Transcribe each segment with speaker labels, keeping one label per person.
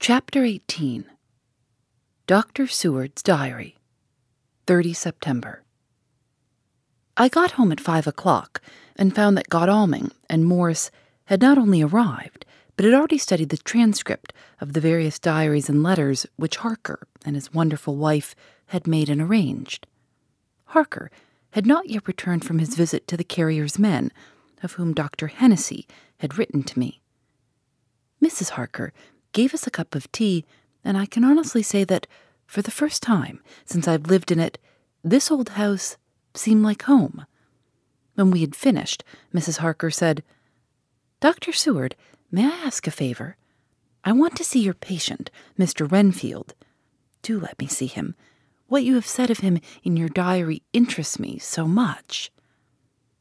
Speaker 1: Chapter 18 Dr. Seward's Diary 30 September I got home at five o'clock and found that Godalming and Morris had not only arrived, but had already studied the transcript of the various diaries and letters which Harker and his wonderful wife had made and arranged. Harker had not yet returned from his visit to the carrier's men, of whom Dr. Hennessey had written to me. Mrs. Harker gave us a cup of tea, and I can honestly say that, for the first time since I've lived in it, this old house seemed like home. When we had finished, Mrs. Harker said, Dr. Seward, may I ask a favor? I want to see your patient, Mr. Renfield. Do let me see him. What you have said of him in your diary interests me so much.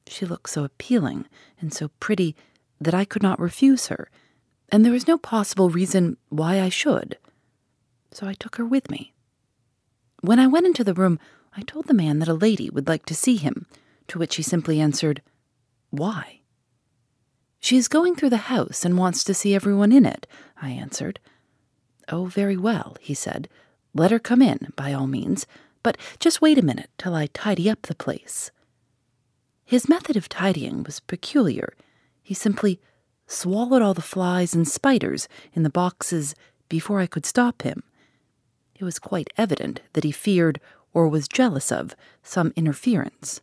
Speaker 1: She looked so appealing and so pretty that I could not refuse her, and there was no possible reason why I should. So I took her with me. When I went into the room, I told the man that a lady would like to see him, to which he simply answered, Why? She is going through the house and wants to see everyone in it, I answered. Oh, very well, he said. Let her come in, by all means, but just wait a minute till I tidy up the place. His method of tidying was peculiar. He simply swallowed all the flies and spiders in the boxes before I could stop him. It was quite evident that he feared or was jealous of some interference.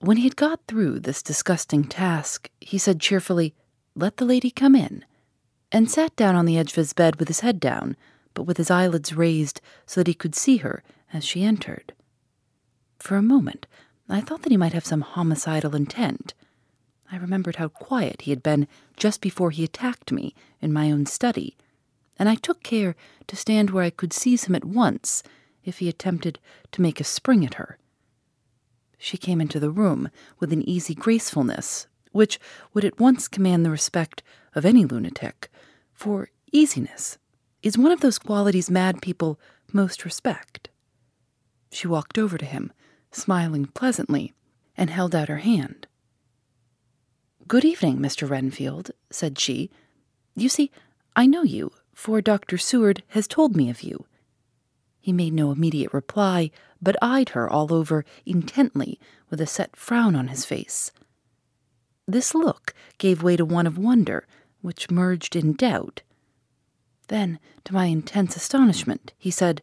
Speaker 1: When he had got through this disgusting task, he said cheerfully, Let the lady come in, and sat down on the edge of his bed with his head down, but with his eyelids raised so that he could see her as she entered. For a moment, I thought that he might have some homicidal intent. I remembered how quiet he had been just before he attacked me in my own study, and I took care to stand where I could seize him at once if he attempted to make a spring at her. She came into the room with an easy gracefulness which would at once command the respect of any lunatic, for easiness is one of those qualities mad people most respect. She walked over to him, smiling pleasantly, and held out her hand. Good evening, Mr. Renfield, said she. You see, I know you, for Dr. Seward has told me of you. He made no immediate reply, but eyed her all over intently with a set frown on his face. This look gave way to one of wonder, which merged in doubt. Then, to my intense astonishment, he said,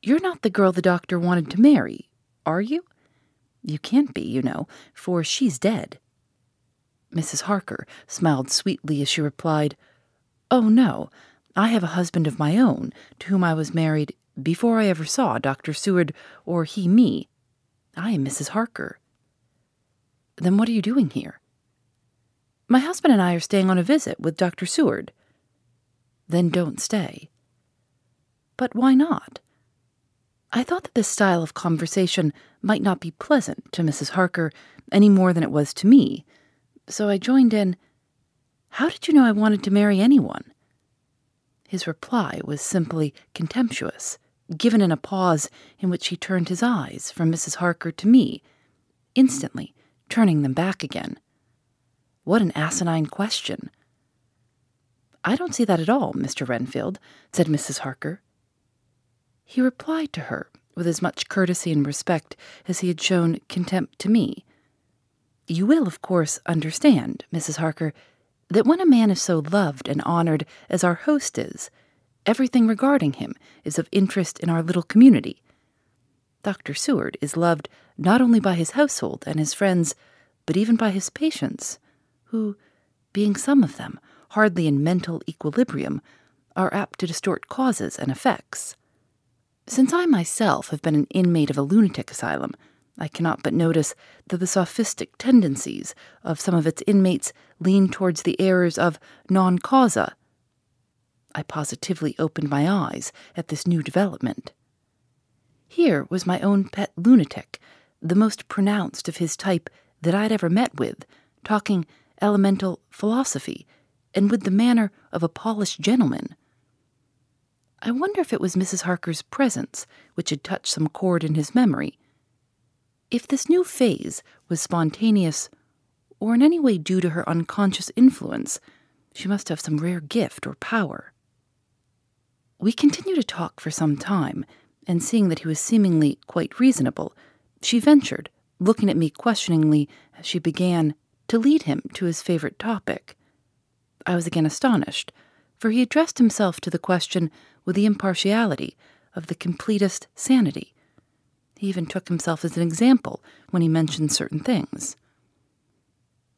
Speaker 1: You're not the girl the doctor wanted to marry, are you? You can't be, you know, for she's dead. Mrs. Harker smiled sweetly as she replied, Oh, no, I have a husband of my own, to whom I was married before I ever saw Dr. Seward or he me. I am Mrs. Harker. Then what are you doing here? My husband and I are staying on a visit with Dr. Seward. Then don't stay. But why not? I thought that this style of conversation might not be pleasant to Mrs. Harker any more than it was to me, so I joined in. How did you know I wanted to marry anyone? His reply was simply contemptuous, given in a pause in which he turned his eyes from Mrs. Harker to me, instantly turning them back again. What an asinine question! I don't see that at all, Mr. Renfield, said Mrs. Harker. He replied to her with as much courtesy and respect as he had shown contempt to me. You will, of course, understand, Mrs. Harker, that when a man is so loved and honored as our host is, everything regarding him is of interest in our little community. Dr. Seward is loved not only by his household and his friends, but even by his patients, who, being some of them hardly in mental equilibrium, are apt to distort causes and effects. Since I myself have been an inmate of a lunatic asylum, I cannot but notice that the sophistic tendencies of some of its inmates lean towards the errors of non causa. I positively opened my eyes at this new development. Here was my own pet lunatic, the most pronounced of his type that I'd ever met with, talking elemental philosophy and with the manner of a polished gentleman. I wonder if it was Mrs. Harker's presence which had touched some chord in his memory. If this new phase was spontaneous or in any way due to her unconscious influence, she must have some rare gift or power. We continued to talk for some time, and seeing that he was seemingly quite reasonable, she ventured, looking at me questioningly as she began, to lead him to his favorite topic. I was again astonished, for he addressed himself to the question with the impartiality of the completest sanity. He even took himself as an example when he mentioned certain things.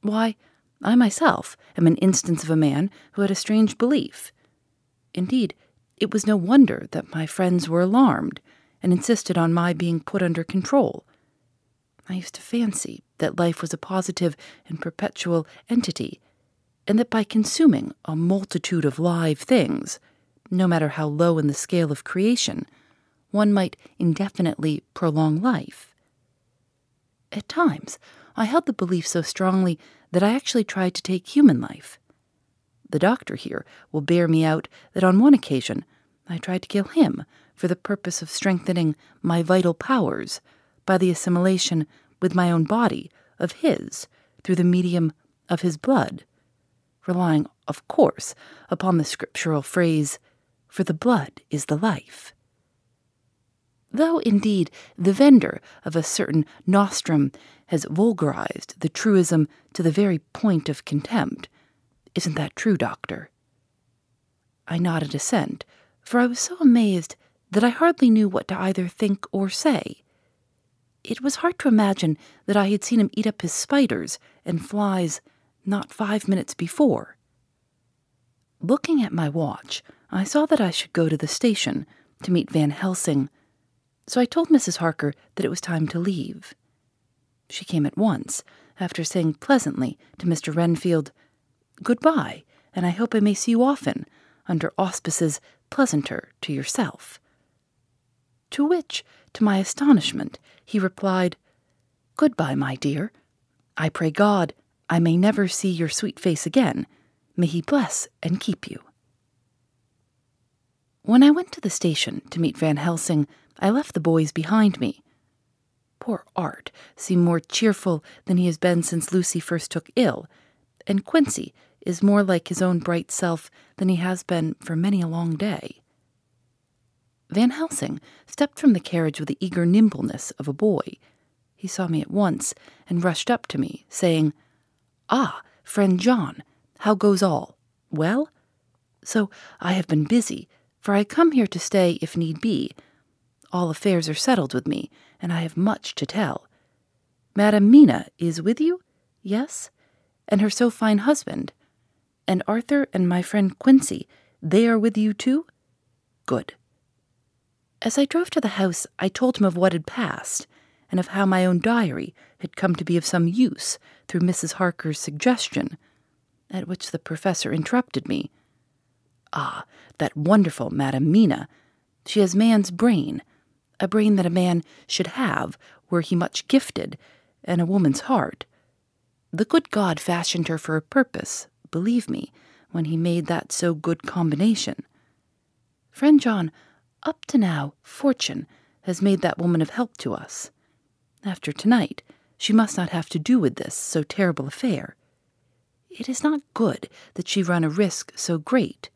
Speaker 1: Why, I myself am an instance of a man who had a strange belief. Indeed, it was no wonder that my friends were alarmed and insisted on my being put under control. I used to fancy that life was a positive and perpetual entity, and that by consuming a multitude of live things, no matter how low in the scale of creation, one might indefinitely prolong life. At times, I held the belief so strongly that I actually tried to take human life. The doctor here will bear me out that on one occasion I tried to kill him for the purpose of strengthening my vital powers by the assimilation with my own body of his through the medium of his blood, relying, of course, upon the scriptural phrase, for the blood is the life. Though, indeed, the vendor of a certain nostrum has vulgarized the truism to the very point of contempt. Isn't that true, Doctor? I nodded assent, for I was so amazed that I hardly knew what to either think or say. It was hard to imagine that I had seen him eat up his spiders and flies not five minutes before. Looking at my watch, I saw that I should go to the station to meet Van Helsing, so I told Mrs. Harker that it was time to leave. She came at once, after saying pleasantly to Mr. Renfield, Goodbye, and I hope I may see you often, under auspices pleasanter to yourself. To which, to my astonishment, he replied, Goodbye, my dear. I pray God I may never see your sweet face again. May He bless and keep you. When I went to the station to meet Van Helsing, I left the boys behind me. Poor Art seemed more cheerful than he has been since Lucy first took ill, and Quincey is more like his own bright self than he has been for many a long day. Van Helsing stepped from the carriage with the eager nimbleness of a boy. He saw me at once and rushed up to me, saying, Ah, friend John, how goes all? Well? So I have been busy, for I come here to stay if need be. All affairs are settled with me, and I have much to tell. Madam Mina is with you? Yes? And her so fine husband? And Arthur and my friend Quincey, they are with you too? Good. As I drove to the house, I told him of what had passed, and of how my own diary had come to be of some use through Mrs. Harker's suggestion, at which the professor interrupted me. Ah, that wonderful Madam Mina! She has man's brain, a brain that a man should have were he much gifted, and a woman's heart. The good God fashioned her for a purpose, believe me, when he made that so good combination. Friend John, up to now, fortune has made that woman of help to us. After tonight, she must not have to do with this so terrible affair. It is not good that she run a risk so great.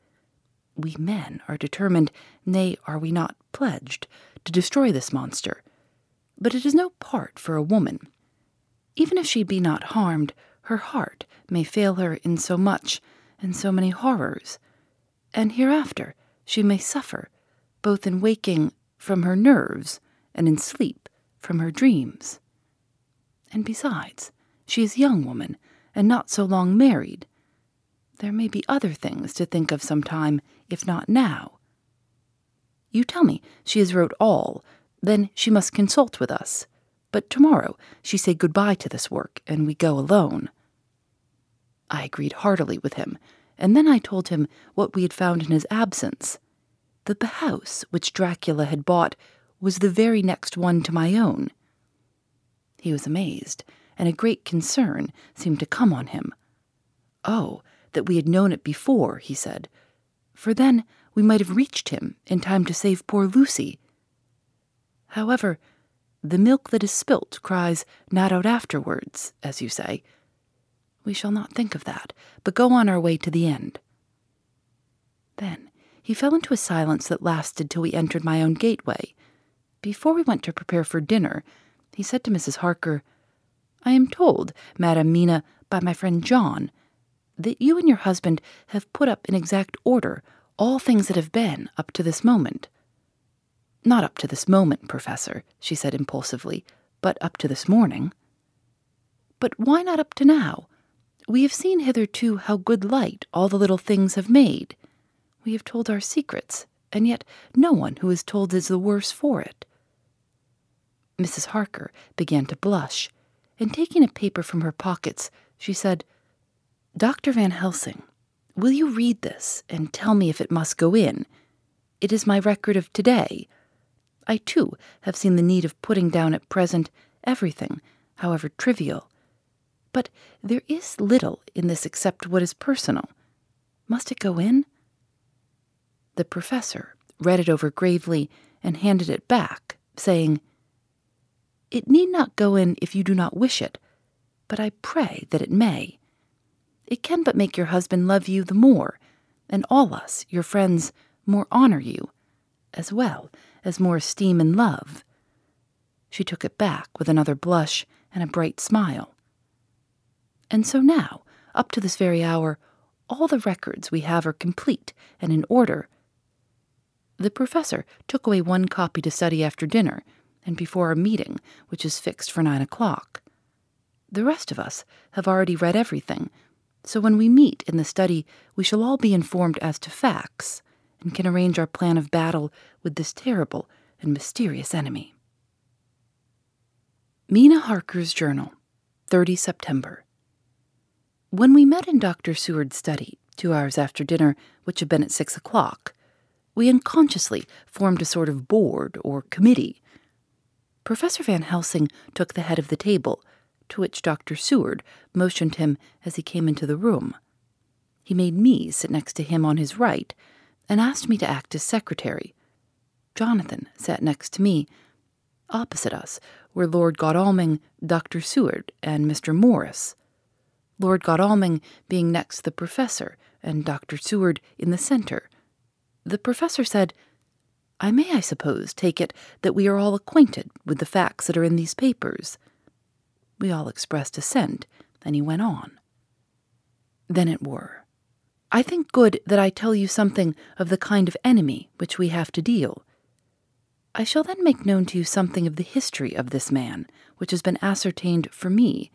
Speaker 1: We men are determined, nay, are we not pledged, to destroy this monster. But it is no part for a woman. Even if she be not harmed, her heart may fail her in so much and so many horrors, and hereafter she may suffer, both in waking from her nerves and in sleep from her dreams. And besides, she is a young woman and not so long married. There may be other things to think of some time, if not now. You tell me she has wrote all, then she must consult with us. But tomorrow she say good-bye to this work, and we go alone. I agreed heartily with him, and then I told him what we had found in his absence that the house which Dracula had bought was the very next one to my own. He was amazed, and a great concern seemed to come on him. Oh, that we had known it before, he said, for then we might have reached him in time to save poor Lucy. However, the milk that is spilt cries not out afterwards, as you say. We shall not think of that, but go on our way to the end. Then he fell into a silence that lasted till we entered my own gateway. Before we went to prepare for dinner, he said to Mrs. Harker, I am told, Madam Mina, by my friend John, that you and your husband have put up in exact order all things that have been up to this moment. Not up to this moment, Professor, she said impulsively, but up to this morning. But why not up to now? We have seen hitherto how good light all the little things have made. We have told our secrets, and yet no one who is told is the worse for it. Mrs. Harker began to blush, and taking a paper from her pockets, she said, Dr. Van Helsing, will you read this and tell me if it must go in? It is my record of today. I, too, have seen the need of putting down at present everything, however trivial. But there is little in this except what is personal. Must it go in? The professor read it over gravely and handed it back, saying, It need not go in if you do not wish it, but I pray that it may it can but make your husband love you the more, and all us, your friends, more honor you, as well as more esteem and love. She took it back with another blush and a bright smile. And so now, up to this very hour, all the records we have are complete and in order. The professor took away one copy to study after dinner and before our meeting, which is fixed for nine o'clock. The rest of us have already read everything so when we meet in the study, we shall all be informed as to facts and can arrange our plan of battle with this terrible and mysterious enemy. Mina Harker's Journal, 30 September. When we met in Dr. Seward's study, two hours after dinner, which had been at six o'clock, we unconsciously formed a sort of board or committee. Professor Van Helsing took the head of the table to which Dr. Seward motioned him as he came into the room. He made me sit next to him on his right and asked me to act as secretary. Jonathan sat next to me. Opposite us were Lord Godalming, Dr. Seward, and Mr. Morris. Lord Godalming being next the professor, and Dr. Seward in the center. The professor said, I may, I suppose, take it that we are all acquainted with the facts that are in these papers. We all expressed assent, and he went on. Then it were. I think good that I tell you something of the kind of enemy which we have to deal. I shall then make known to you something of the history of this man, which has been ascertained for me,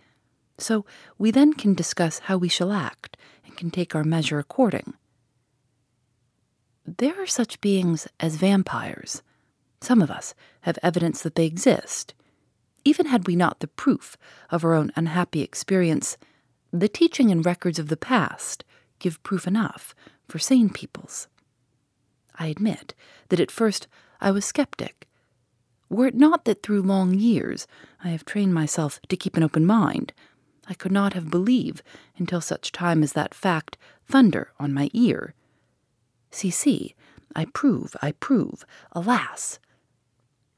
Speaker 1: so we then can discuss how we shall act, and can take our measure according. There are such beings as vampires. Some of us have evidence that they exist, even had we not the proof of our own unhappy experience, the teaching and records of the past give proof enough for sane peoples. I admit that at first I was skeptic. Were it not that through long years I have trained myself to keep an open mind, I could not have believed until such time as that fact thunder on my ear. See, see, I prove, I prove, alas,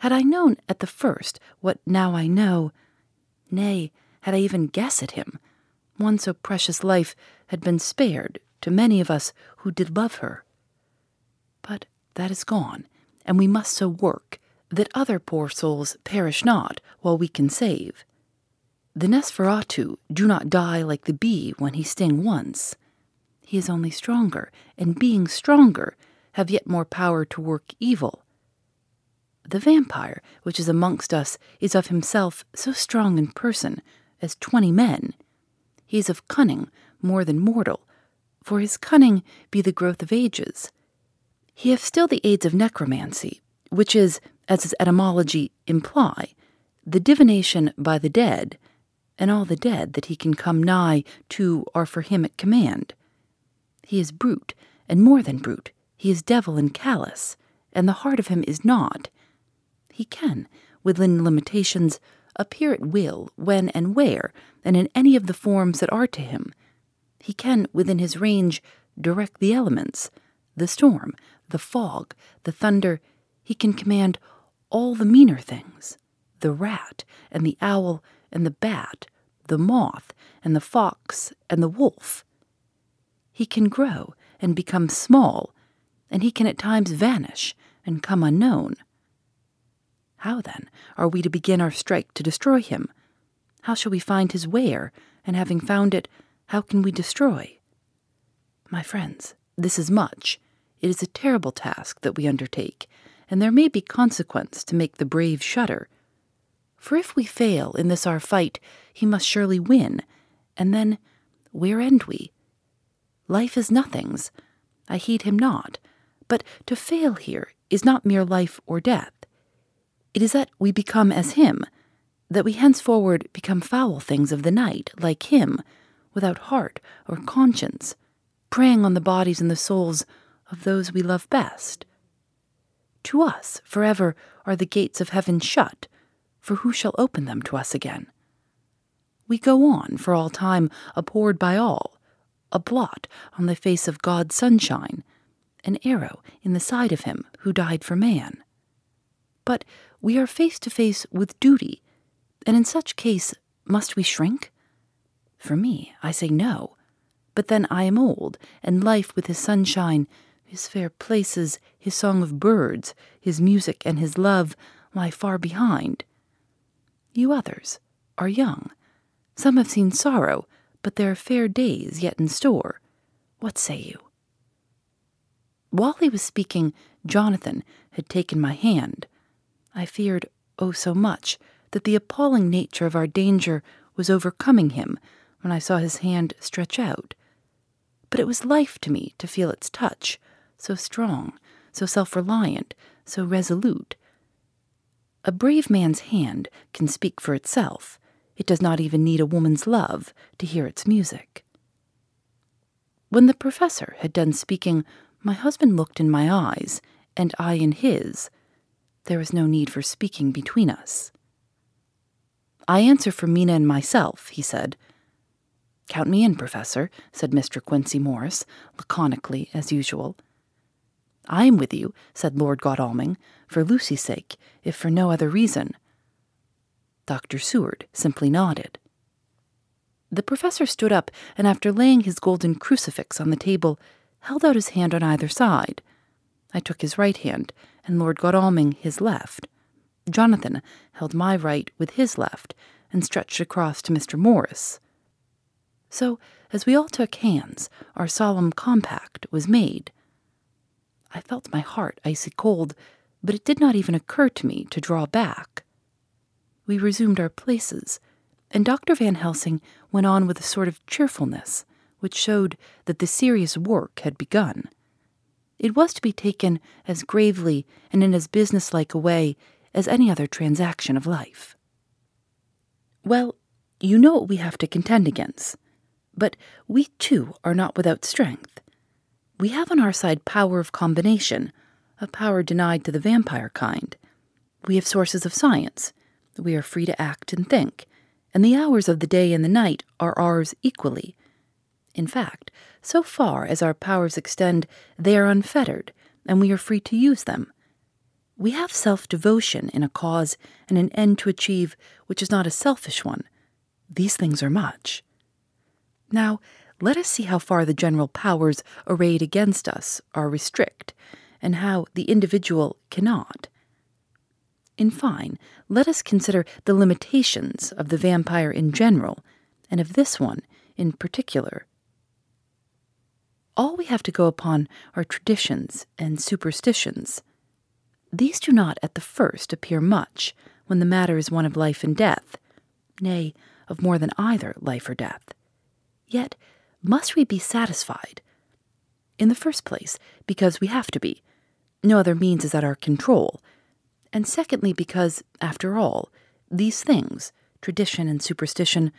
Speaker 1: had I known at the first what now I know, nay, had I even guessed at him, one so precious life had been spared to many of us who did love her. But that is gone, and we must so work that other poor souls perish not while we can save. The Nosferatu do not die like the bee when he sting once. He is only stronger, and being stronger, have yet more power to work evil the vampire which is amongst us is of himself so strong in person as twenty men. He is of cunning more than mortal, for his cunning be the growth of ages. He hath still the aids of necromancy, which is, as his etymology imply, the divination by the dead, and all the dead that he can come nigh to are for him at command. He is brute, and more than brute, he is devil and callous, and the heart of him is not. He can, within limitations, appear at will when and where, and in any of the forms that are to him. He can, within his range, direct the elements, the storm, the fog, the thunder. He can command all the meaner things the rat, and the owl, and the bat, the moth, and the fox, and the wolf. He can grow and become small, and he can at times vanish and come unknown. How, then, are we to begin our strike to destroy him? How shall we find his where, and having found it, how can we destroy? My friends, this is much. It is a terrible task that we undertake, and there may be consequence to make the brave shudder. For if we fail in this our fight, he must surely win, and then where end we? Life is nothing's. I heed him not, but to fail here is not mere life or death. It is that we become as him, that we henceforward become foul things of the night, like him, without heart or conscience, preying on the bodies and the souls of those we love best. To us forever are the gates of heaven shut, for who shall open them to us again? We go on for all time, abhorred by all, a blot on the face of God's sunshine, an arrow in the side of him who died for man. But we are face to face with duty, and in such case must we shrink? For me, I say no. But then I am old, and life with his sunshine, his fair places, his song of birds, his music, and his love lie far behind. You others are young. Some have seen sorrow, but there are fair days yet in store. What say you? While he was speaking, Jonathan had taken my hand. I feared, oh so much, that the appalling nature of our danger was overcoming him when I saw his hand stretch out. But it was life to me to feel its touch, so strong, so self reliant, so resolute. A brave man's hand can speak for itself. It does not even need a woman's love to hear its music. When the professor had done speaking, my husband looked in my eyes, and I in his. There was no need for speaking between us. I answer for Mina and myself, he said. Count me in, Professor, said Mr. Quincey Morris, laconically as usual. I am with you, said Lord Godalming, for Lucy's sake, if for no other reason. Dr. Seward simply nodded. The professor stood up and, after laying his golden crucifix on the table, held out his hand on either side. I took his right hand, and Lord Godalming his left. Jonathan held my right with his left, and stretched across to Mr. Morris. So, as we all took hands, our solemn compact was made. I felt my heart icy cold, but it did not even occur to me to draw back. We resumed our places, and Dr. Van Helsing went on with a sort of cheerfulness which showed that the serious work had begun. It was to be taken as gravely and in as businesslike a way as any other transaction of life. Well, you know what we have to contend against, but we too are not without strength. We have on our side power of combination, a power denied to the vampire kind. We have sources of science. We are free to act and think, and the hours of the day and the night are ours equally in fact, so far as our powers extend, they are unfettered, and we are free to use them. We have self devotion in a cause and an end to achieve which is not a selfish one. These things are much. Now, let us see how far the general powers arrayed against us are restrict, and how the individual cannot. In fine, let us consider the limitations of the vampire in general, and of this one in particular all we have to go upon are traditions and superstitions. These do not at the first appear much when the matter is one of life and death, nay, of more than either life or death. Yet, must we be satisfied? In the first place, because we have to be. No other means is at our control. And secondly, because, after all, these things, tradition and superstition,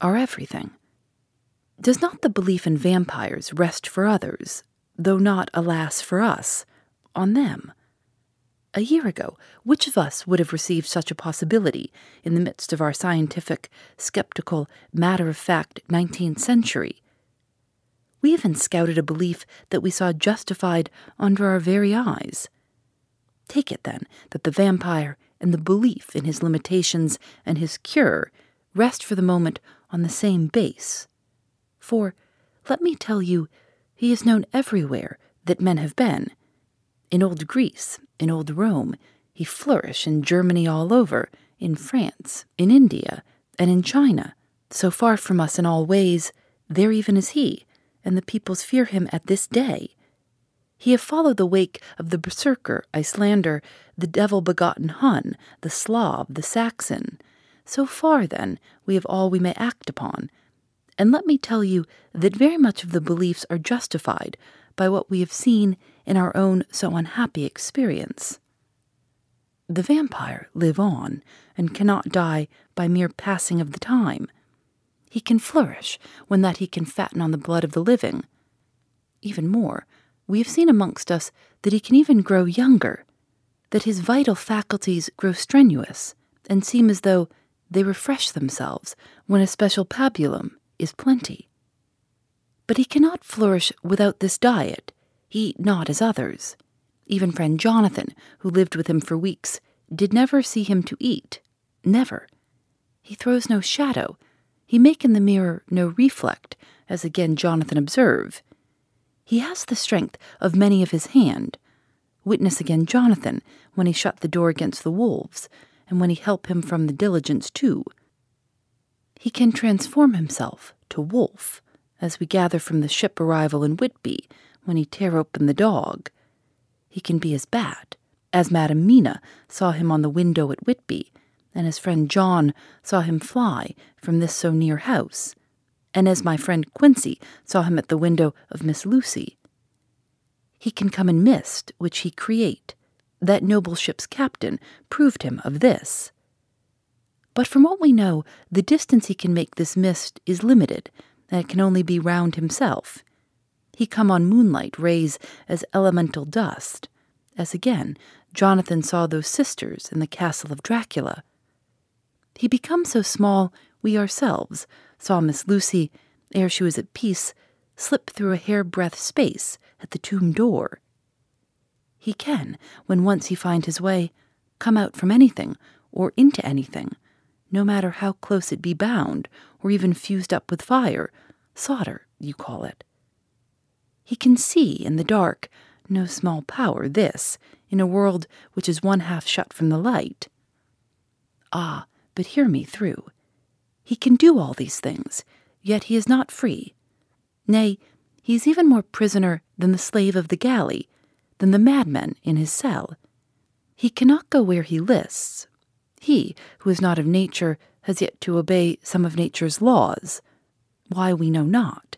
Speaker 1: are everything. Does not the belief in vampires rest for others, though not, alas, for us, on them? A year ago, which of us would have received such a possibility in the midst of our scientific, skeptical, matter of fact 19th century? We even scouted a belief that we saw justified under our very eyes. Take it, then, that the vampire and the belief in his limitations and his cure rest for the moment on the same base. For, let me tell you, he is known everywhere that men have been. In old Greece, in old Rome, he flourished in Germany all over, in France, in India, and in China. So far from us in all ways, there even is he, and the peoples fear him at this day. He have followed the wake of the Berserker, Icelander, the devil begotten Hun, the Slav, the Saxon. So far, then, we have all we may act upon. And let me tell you that very much of the beliefs are justified by what we have seen in our own so unhappy experience. The vampire live on and cannot die by mere passing of the time. He can flourish when that he can fatten on the blood of the living. Even more, we have seen amongst us that he can even grow younger, that his vital faculties grow strenuous and seem as though they refresh themselves when a special pabulum is plenty. But he cannot flourish without this diet, he eat not as others. Even friend Jonathan, who lived with him for weeks, did never see him to eat. Never. He throws no shadow. He make in the mirror no reflect, as again Jonathan observe. He has the strength of many of his hand. Witness again Jonathan, when he shut the door against the wolves, and when he help him from the diligence too. He can transform himself to wolf, as we gather from the ship arrival in Whitby, when he tear open the dog. He can be as bad, as Madam Mina saw him on the window at Whitby, and his friend John saw him fly from this so near house, and as my friend Quincey saw him at the window of Miss Lucy. He can come in mist, which he create. That noble ship's captain proved him of this. But from what we know, the distance he can make this mist is limited, and it can only be round himself. He come on moonlight rays as elemental dust, as again Jonathan saw those sisters in the castle of Dracula. He become so small we ourselves saw Miss Lucy, ere she was at peace, slip through a hair-breadth space at the tomb door. He can, when once he find his way, come out from anything or into anything, no matter how close it be bound or even fused up with fire, solder, you call it. He can see in the dark, no small power this, in a world which is one half shut from the light. Ah, but hear me through. He can do all these things, yet he is not free. Nay, he is even more prisoner than the slave of the galley, than the madman in his cell. He cannot go where he lists. He, who is not of nature, has yet to obey some of nature's laws. Why we know not.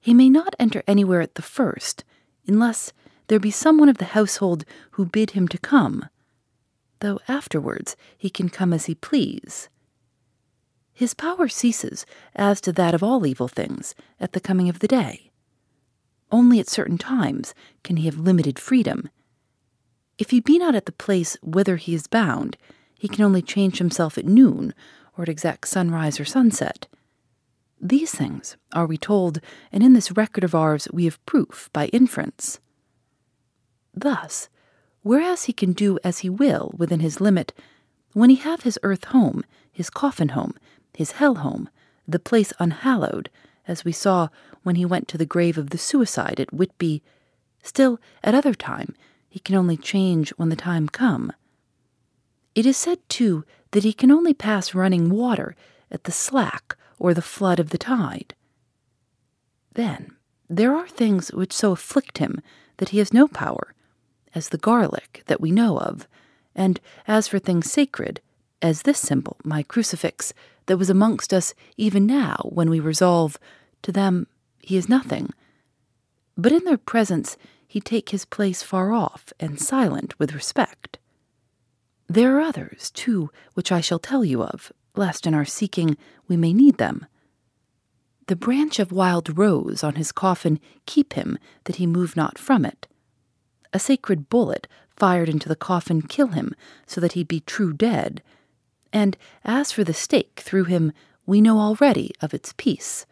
Speaker 1: He may not enter anywhere at the first, unless there be someone of the household who bid him to come, though afterwards he can come as he please. His power ceases, as to that of all evil things, at the coming of the day. Only at certain times can he have limited freedom. If he be not at the place whither he is bound, he can only change himself at noon, or at exact sunrise or sunset. These things are we told, and in this record of ours we have proof by inference. Thus, whereas he can do as he will within his limit, when he have his earth home, his coffin home, his hell home, the place unhallowed, as we saw when he went to the grave of the suicide at Whitby, still at other time he can only change when the time come. It is said, too, that he can only pass running water at the slack or the flood of the tide. Then there are things which so afflict him that he has no power, as the garlic that we know of, and as for things sacred, as this symbol, my crucifix, that was amongst us even now when we resolve, to them he is nothing. But in their presence he take his place far off and silent with respect. There are others, too, which I shall tell you of, lest in our seeking we may need them. The branch of wild rose on his coffin keep him that he move not from it. A sacred bullet fired into the coffin kill him so that he be true dead. And as for the stake through him, we know already of its peace,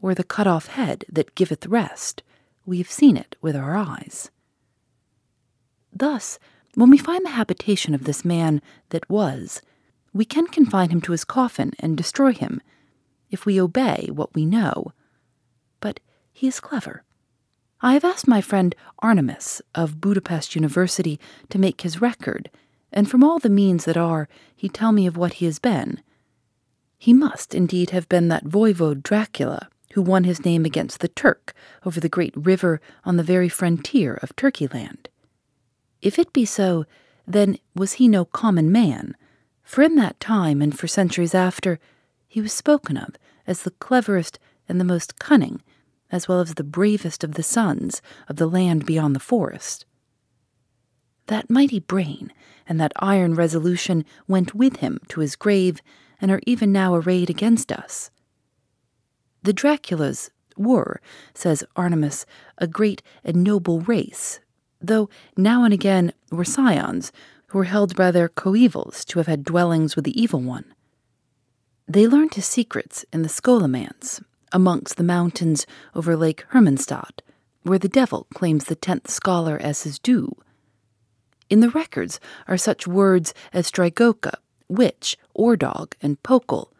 Speaker 1: or the cut off head that giveth rest. We have seen it with our eyes. Thus, when we find the habitation of this man that was, we can confine him to his coffin and destroy him, if we obey what we know. But he is clever. I have asked my friend Arminius of Budapest University to make his record, and from all the means that are, he tell me of what he has been. He must indeed have been that voivode Dracula who won his name against the Turk over the great river on the very frontier of Turkeyland. If it be so, then was he no common man, for in that time and for centuries after, he was spoken of as the cleverest and the most cunning, as well as the bravest of the sons of the land beyond the forest. That mighty brain and that iron resolution went with him to his grave and are even now arrayed against us. The Draculas were, says Arminius, a great and noble race, though now and again were scions who were held by their coevals to have had dwellings with the evil one. They learned his secrets in the Scholomance, amongst the mountains over Lake Hermanstadt, where the devil claims the tenth scholar as his due. In the records are such words as Stregoica, witch, Ordog, and Pokol,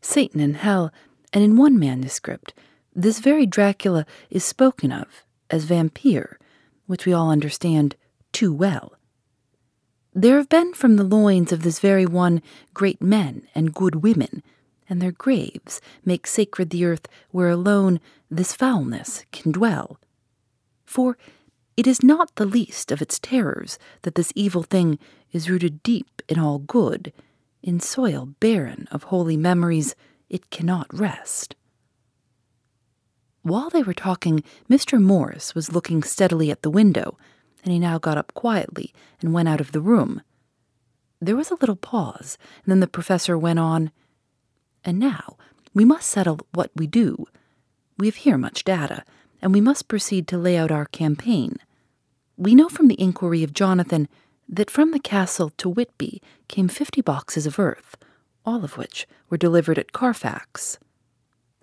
Speaker 1: Satan and hell, and in one manuscript, this very Dracula is spoken of as vampire, which we all understand too well. There have been from the loins of this very one great men and good women, and their graves make sacred the earth where alone this foulness can dwell. For it is not the least of its terrors that this evil thing is rooted deep in all good, in soil barren of holy memories it cannot rest. While they were talking, Mr. Morris was looking steadily at the window, and he now got up quietly and went out of the room. There was a little pause, and then the professor went on, And now we must settle what we do. We have here much data, and we must proceed to lay out our campaign. We know from the inquiry of Jonathan that from the castle to Whitby came fifty boxes of earth, all of which were delivered at Carfax.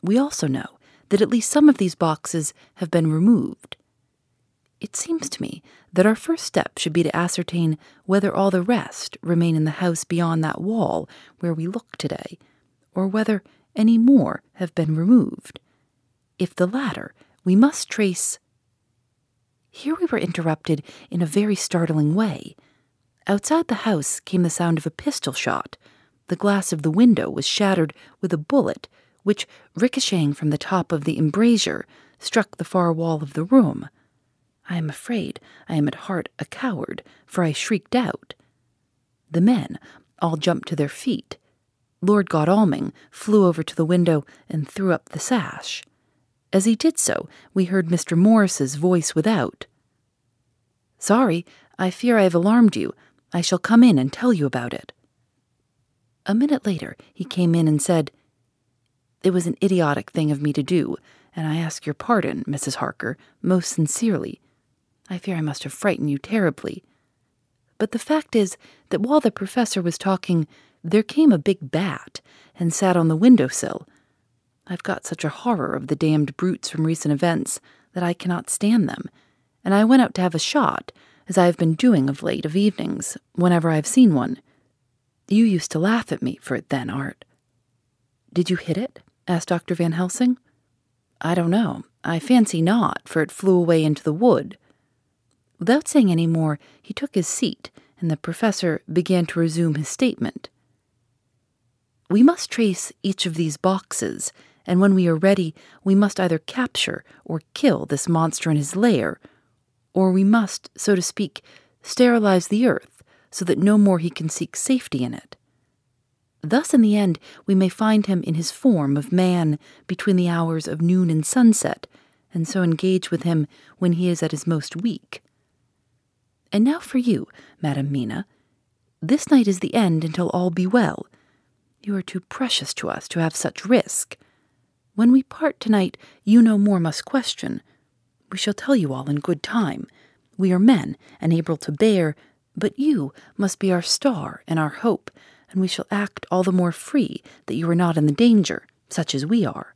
Speaker 1: We also know that at least some of these boxes have been removed. It seems to me that our first step should be to ascertain whether all the rest remain in the house beyond that wall where we look today, or whether any more have been removed. If the latter, we must trace. Here we were interrupted in a very startling way. Outside the house came the sound of a pistol shot. The glass of the window was shattered with a bullet which, ricocheting from the top of the embrasure, struck the far wall of the room. I am afraid I am at heart a coward, for I shrieked out. The men all jumped to their feet. Lord Godalming flew over to the window and threw up the sash. As he did so, we heard Mr. Morris's voice without. Sorry, I fear I have alarmed you. I shall come in and tell you about it. A minute later, he came in and said, it was an idiotic thing of me to do, and I ask your pardon, Mrs. Harker, most sincerely. I fear I must have frightened you terribly. But the fact is that while the professor was talking, there came a big bat and sat on the window sill. I've got such a horror of the damned brutes from recent events that I cannot stand them, and I went out to have a shot, as I have been doing of late of evenings, whenever I have seen one. You used to laugh at me for it then, Art. Did you hit it? asked Dr. Van Helsing. I don't know. I fancy not, for it flew away into the wood. Without saying any more, he took his seat, and the professor began to resume his statement. We must trace each of these boxes, and when we are ready, we must either capture or kill this monster in his lair, or we must, so to speak, sterilize the earth so that no more he can seek safety in it. Thus, in the end, we may find him in his form of man between the hours of noon and sunset, and so engage with him when he is at his most weak. And now for you, Madam Mina. This night is the end until all be well. You are too precious to us to have such risk. When we part tonight, you no more must question. We shall tell you all in good time. We are men and able to bear, but you must be our star and our hope, and we shall act all the more free that you are not in the danger, such as we are.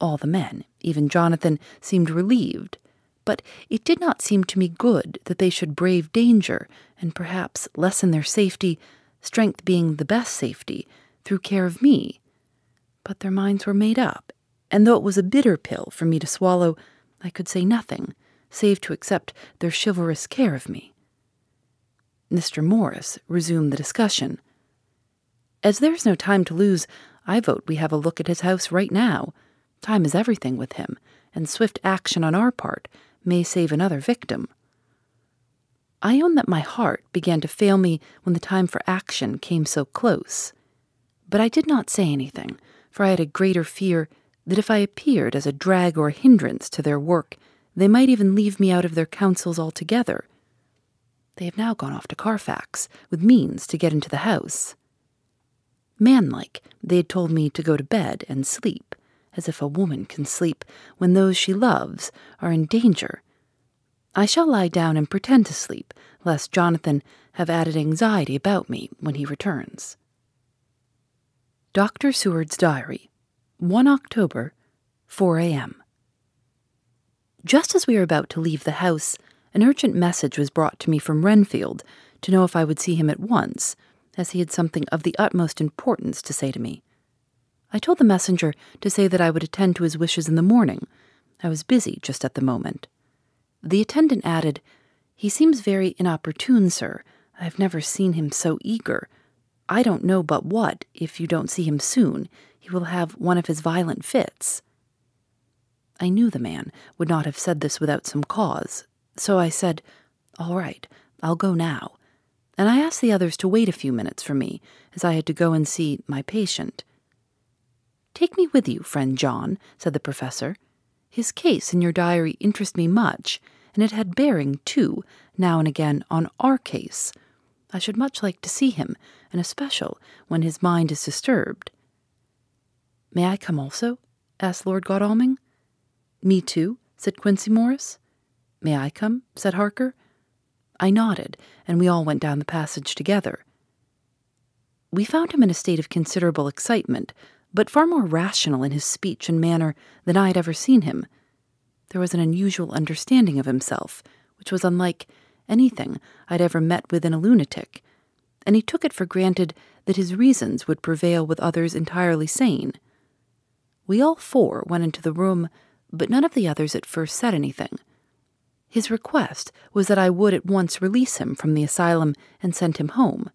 Speaker 1: All the men, even Jonathan, seemed relieved, but it did not seem to me good that they should brave danger and perhaps lessen their safety, strength being the best safety, through care of me. But their minds were made up, and though it was a bitter pill for me to swallow, I could say nothing, save to accept their chivalrous care of me. Mr. Morris resumed the discussion. As there's no time to lose, I vote we have a look at his house right now. Time is everything with him, and swift action on our part may save another victim. I own that my heart began to fail me when the time for action came so close. But I did not say anything, for I had a greater fear that if I appeared as a drag or a hindrance to their work, they might even leave me out of their counsels altogether. They have now gone off to Carfax, with means to get into the house. Manlike, they had told me to go to bed and sleep, as if a woman can sleep when those she loves are in danger. I shall lie down and pretend to sleep, lest Jonathan have added anxiety about me when he returns. Dr. Seward's Diary, 1 October, 4 a.m. Just as we were about to leave the house, an urgent message was brought to me from Renfield to know if I would see him at once, as he had something of the utmost importance to say to me. I told the messenger to say that I would attend to his wishes in the morning. I was busy just at the moment. The attendant added, He seems very inopportune, sir. I have never seen him so eager. I don't know but what, if you don't see him soon, he will have one of his violent fits. I knew the man would not have said this without some cause, so I said, All right, I'll go now. And I asked the others to wait a few minutes for me, as I had to go and see my patient. Take me with you, friend John, said the professor. His case in your diary interests me much, and it had bearing, too, now and again, on our case. I should much like to see him, and especial when his mind is disturbed. May I come also? asked Lord Godalming. Me too, said Quincey Morris. May I come? said Harker. I nodded, and we all went down the passage together. We found him in a state of considerable excitement, but far more rational in his speech and manner than I had ever seen him. There was an unusual understanding of himself, which was unlike anything I'd ever met with in a lunatic, and he took it for granted that his reasons would prevail with others entirely sane. We all four went into the room, but none of the others at first said anything. His request was that I would at once release him from the asylum and send him home.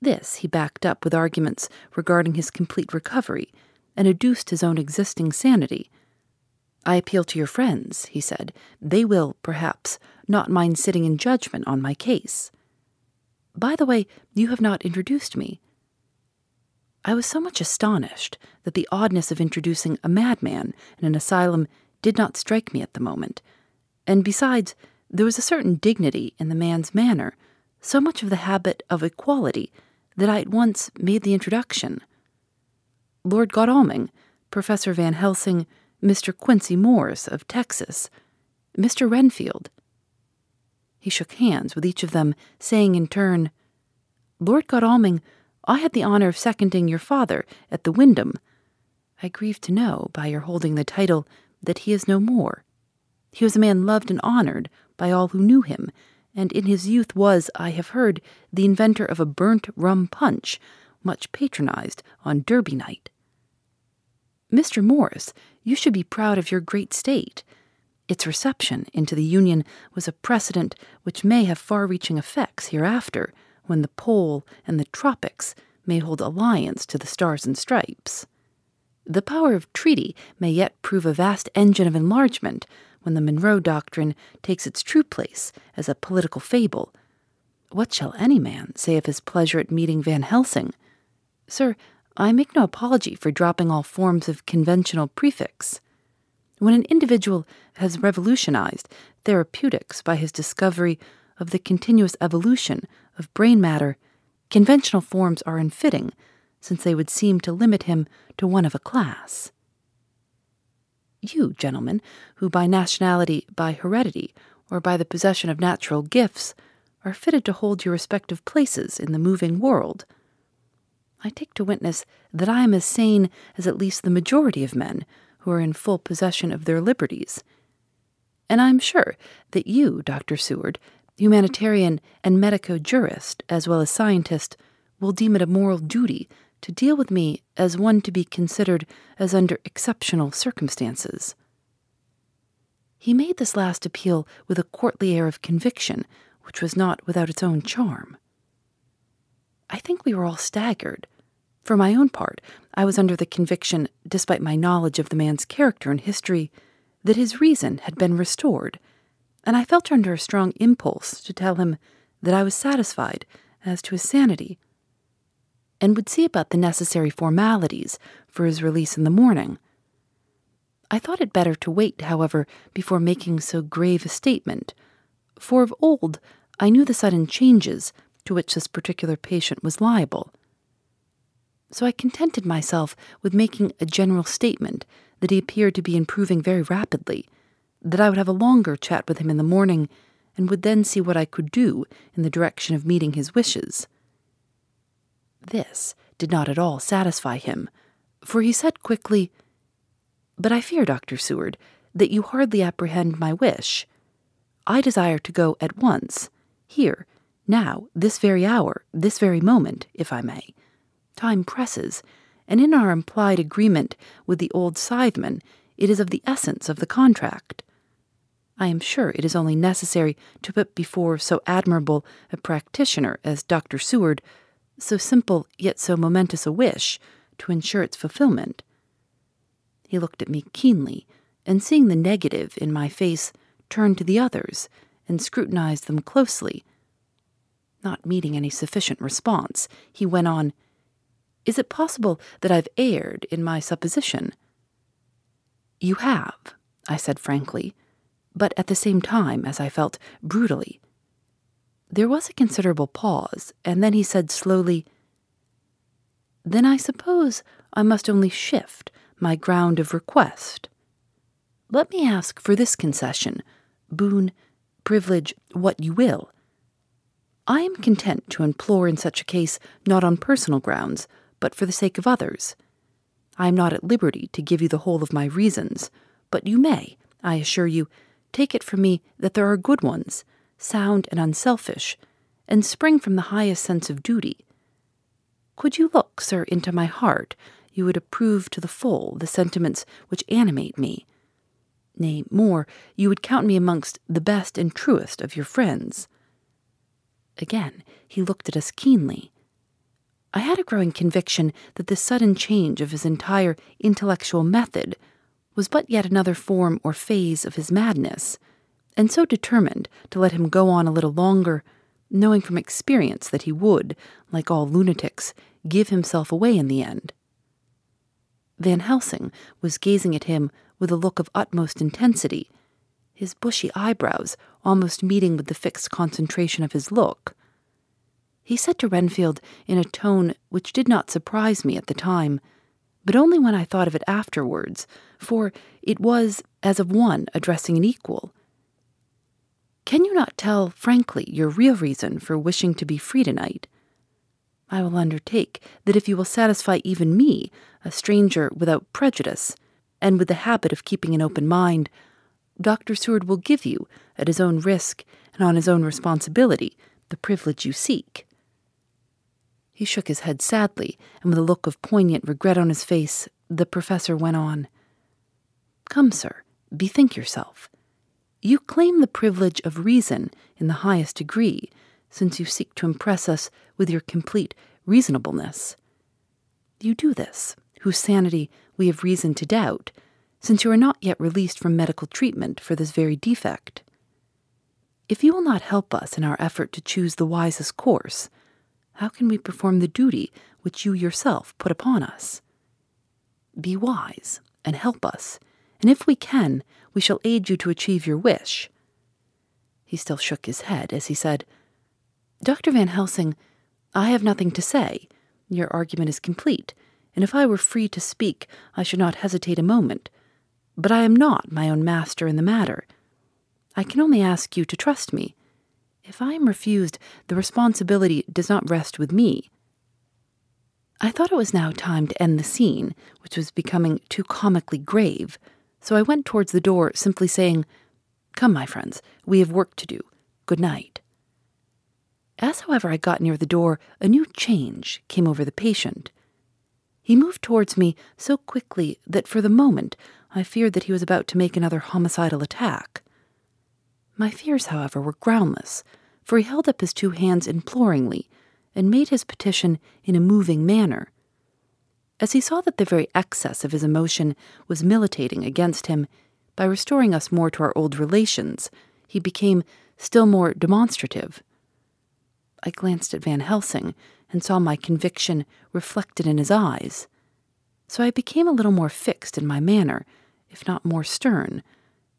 Speaker 1: This he backed up with arguments regarding his complete recovery and adduced his own existing sanity. I appeal to your friends, he said. They will, perhaps, not mind sitting in judgment on my case. By the way, you have not introduced me. I was so much astonished that the oddness of introducing a madman in an asylum did not strike me at the moment, and besides, there was a certain dignity in the man's manner, so much of the habit of equality that I at once made the introduction. Lord Godalming, Professor Van Helsing, Mr. Quincey Morris of Texas, Mr. Renfield. He shook hands with each of them, saying in turn, Lord Godalming, I had the honor of seconding your father at the Wyndham. I grieve to know, by your holding the title, that he is no more. He was a man loved and honored by all who knew him, and in his youth was, I have heard, the inventor of a burnt rum punch, much patronized on Derby night. Mr. Morris, you should be proud of your great state. Its reception into the Union was a precedent which may have far reaching effects hereafter, when the Pole and the tropics may hold alliance to the Stars and Stripes. The power of treaty may yet prove a vast engine of enlargement when the Monroe Doctrine takes its true place as a political fable. What shall any man say of his pleasure at meeting Van Helsing? Sir, I make no apology for dropping all forms of conventional prefix. When an individual has revolutionized therapeutics by his discovery of the continuous evolution of brain matter, conventional forms are unfitting, since they would seem to limit him to one of a class. You, gentlemen, who by nationality, by heredity, or by the possession of natural gifts, are fitted to hold your respective places in the moving world. I take to witness that I am as sane as at least the majority of men who are in full possession of their liberties. And I am sure that you, Dr. Seward, humanitarian and medico jurist, as well as scientist, will deem it a moral duty to deal with me as one to be considered as under exceptional circumstances. He made this last appeal with a courtly air of conviction, which was not without its own charm. I think we were all staggered. For my own part, I was under the conviction, despite my knowledge of the man's character and history, that his reason had been restored, and I felt under a strong impulse to tell him that I was satisfied as to his sanity, and would see about the necessary formalities for his release in the morning. I thought it better to wait, however, before making so grave a statement, for of old I knew the sudden changes to which this particular patient was liable. So I contented myself with making a general statement that he appeared to be improving very rapidly, that I would have a longer chat with him in the morning, and would then see what I could do in the direction of meeting his wishes. This did not at all satisfy him, for he said quickly, But I fear, Dr. Seward, that you hardly apprehend my wish. I desire to go at once, here, now, this very hour, this very moment, if I may. Time presses, and in our implied agreement with the old scytheman, it is of the essence of the contract. I am sure it is only necessary to put before so admirable a practitioner as Dr. Seward so simple yet so momentous a wish to ensure its fulfillment. He looked at me keenly, and seeing the negative in my face, turned to the others and scrutinized them closely not meeting any sufficient response, he went on, Is it possible that I've erred in my supposition? You have, I said frankly, but at the same time, as I felt, brutally. There was a considerable pause, and then he said slowly, Then I suppose I must only shift my ground of request. Let me ask for this concession, boon, privilege, what you will I am content to implore in such a case not on personal grounds, but for the sake of others. I am not at liberty to give you the whole of my reasons, but you may, I assure you, take it from me that there are good ones, sound and unselfish, and spring from the highest sense of duty. Could you look, sir, into my heart, you would approve to the full the sentiments which animate me. Nay, more, you would count me amongst the best and truest of your friends. Again, he looked at us keenly. I had a growing conviction that this sudden change of his entire intellectual method was but yet another form or phase of his madness, and so determined to let him go on a little longer, knowing from experience that he would, like all lunatics, give himself away in the end. Van Helsing was gazing at him with a look of utmost intensity his bushy eyebrows almost meeting with the fixed concentration of his look. He said to Renfield in a tone which did not surprise me at the time, but only when I thought of it afterwards, for it was as of one addressing an equal. Can you not tell frankly your real reason for wishing to be free tonight? I will undertake that if you will satisfy even me, a stranger without prejudice, and with the habit of keeping an open mind, Dr. Seward will give you, at his own risk and on his own responsibility, the privilege you seek. He shook his head sadly, and with a look of poignant regret on his face, the professor went on. Come, sir, bethink yourself. You claim the privilege of reason in the highest degree, since you seek to impress us with your complete reasonableness. You do this, whose sanity we have reason to doubt, since you are not yet released from medical treatment for this very defect. If you will not help us in our effort to choose the wisest course, how can we perform the duty which you yourself put upon us? Be wise and help us, and if we can, we shall aid you to achieve your wish. He still shook his head as he said, Dr. Van Helsing, I have nothing to say. Your argument is complete, and if I were free to speak, I should not hesitate a moment. But I am not my own master in the matter. I can only ask you to trust me. If I am refused, the responsibility does not rest with me. I thought it was now time to end the scene, which was becoming too comically grave, so I went towards the door, simply saying, Come, my friends, we have work to do. Good night. As, however, I got near the door, a new change came over the patient. He moved towards me so quickly that for the moment I feared that he was about to make another homicidal attack. My fears, however, were groundless, for he held up his two hands imploringly and made his petition in a moving manner. As he saw that the very excess of his emotion was militating against him, by restoring us more to our old relations, he became still more demonstrative. I glanced at Van Helsing and saw my conviction reflected in his eyes. So I became a little more fixed in my manner, if not more stern,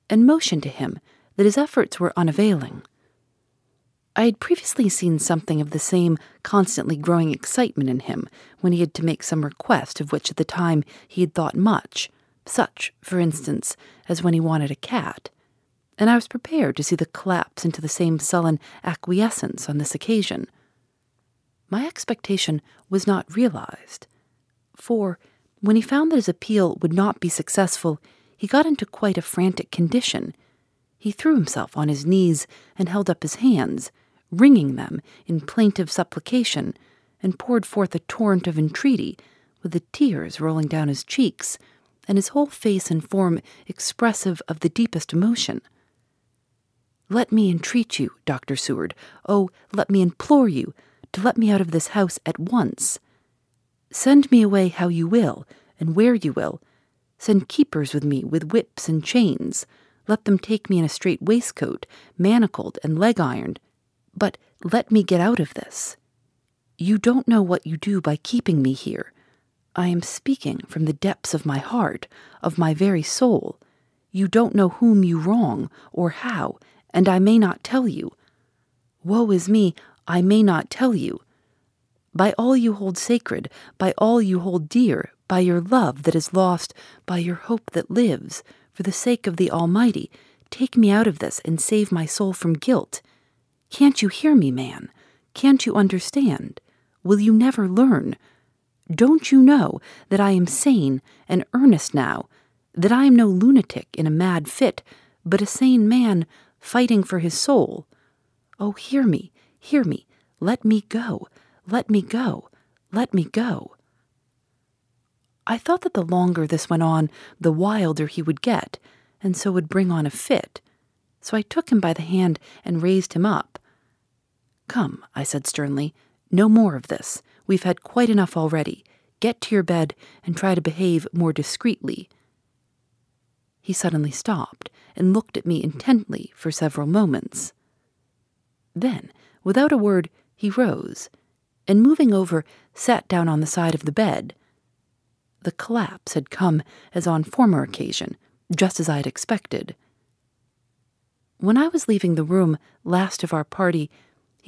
Speaker 1: and motioned to him that his efforts were unavailing. I had previously seen something of the same constantly growing excitement in him when he had to make some request of which at the time he had thought much, such, for instance, as when he wanted a cat and I was prepared to see the collapse into the same sullen acquiescence on this occasion. My expectation was not realized, for when he found that his appeal would not be successful, he got into quite a frantic condition. He threw himself on his knees and held up his hands, wringing them in plaintive supplication, and poured forth a torrent of entreaty, with the tears rolling down his cheeks, and his whole face and form expressive of the deepest emotion. Let me entreat you, Dr. Seward, oh, let me implore you, to let me out of this house at once. Send me away how you will, and where you will. Send keepers with me with whips and chains. Let them take me in a strait waistcoat, manacled and leg ironed. But let me get out of this. You don't know what you do by keeping me here. I am speaking from the depths of my heart, of my very soul. You don't know whom you wrong, or how, and I may not tell you. Woe is me, I may not tell you. By all you hold sacred, by all you hold dear, by your love that is lost, by your hope that lives, for the sake of the Almighty, take me out of this and save my soul from guilt. Can't you hear me, man? Can't you understand? Will you never learn? Don't you know that I am sane and earnest now, that I am no lunatic in a mad fit, but a sane man fighting for his soul. Oh, hear me, hear me. Let me go. Let me go. Let me go. I thought that the longer this went on, the wilder he would get, and so would bring on a fit. So I took him by the hand and raised him up. Come, I said sternly, no more of this. We've had quite enough already. Get to your bed and try to behave more discreetly. He suddenly stopped and looked at me intently for several moments. Then, without a word, he rose, and moving over, sat down on the side of the bed. The collapse had come as on former occasion, just as I had expected. When I was leaving the room, last of our party,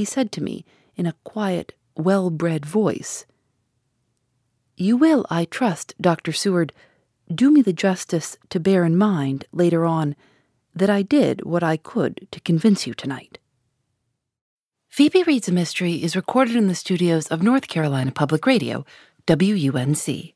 Speaker 1: he said to me in a quiet, well bred voice, You will, I trust, Dr. Seward, do me the justice to bear in mind later on that I did what I could to convince you tonight. Phoebe Reads a Mystery is recorded in the studios of North Carolina Public Radio, WUNC.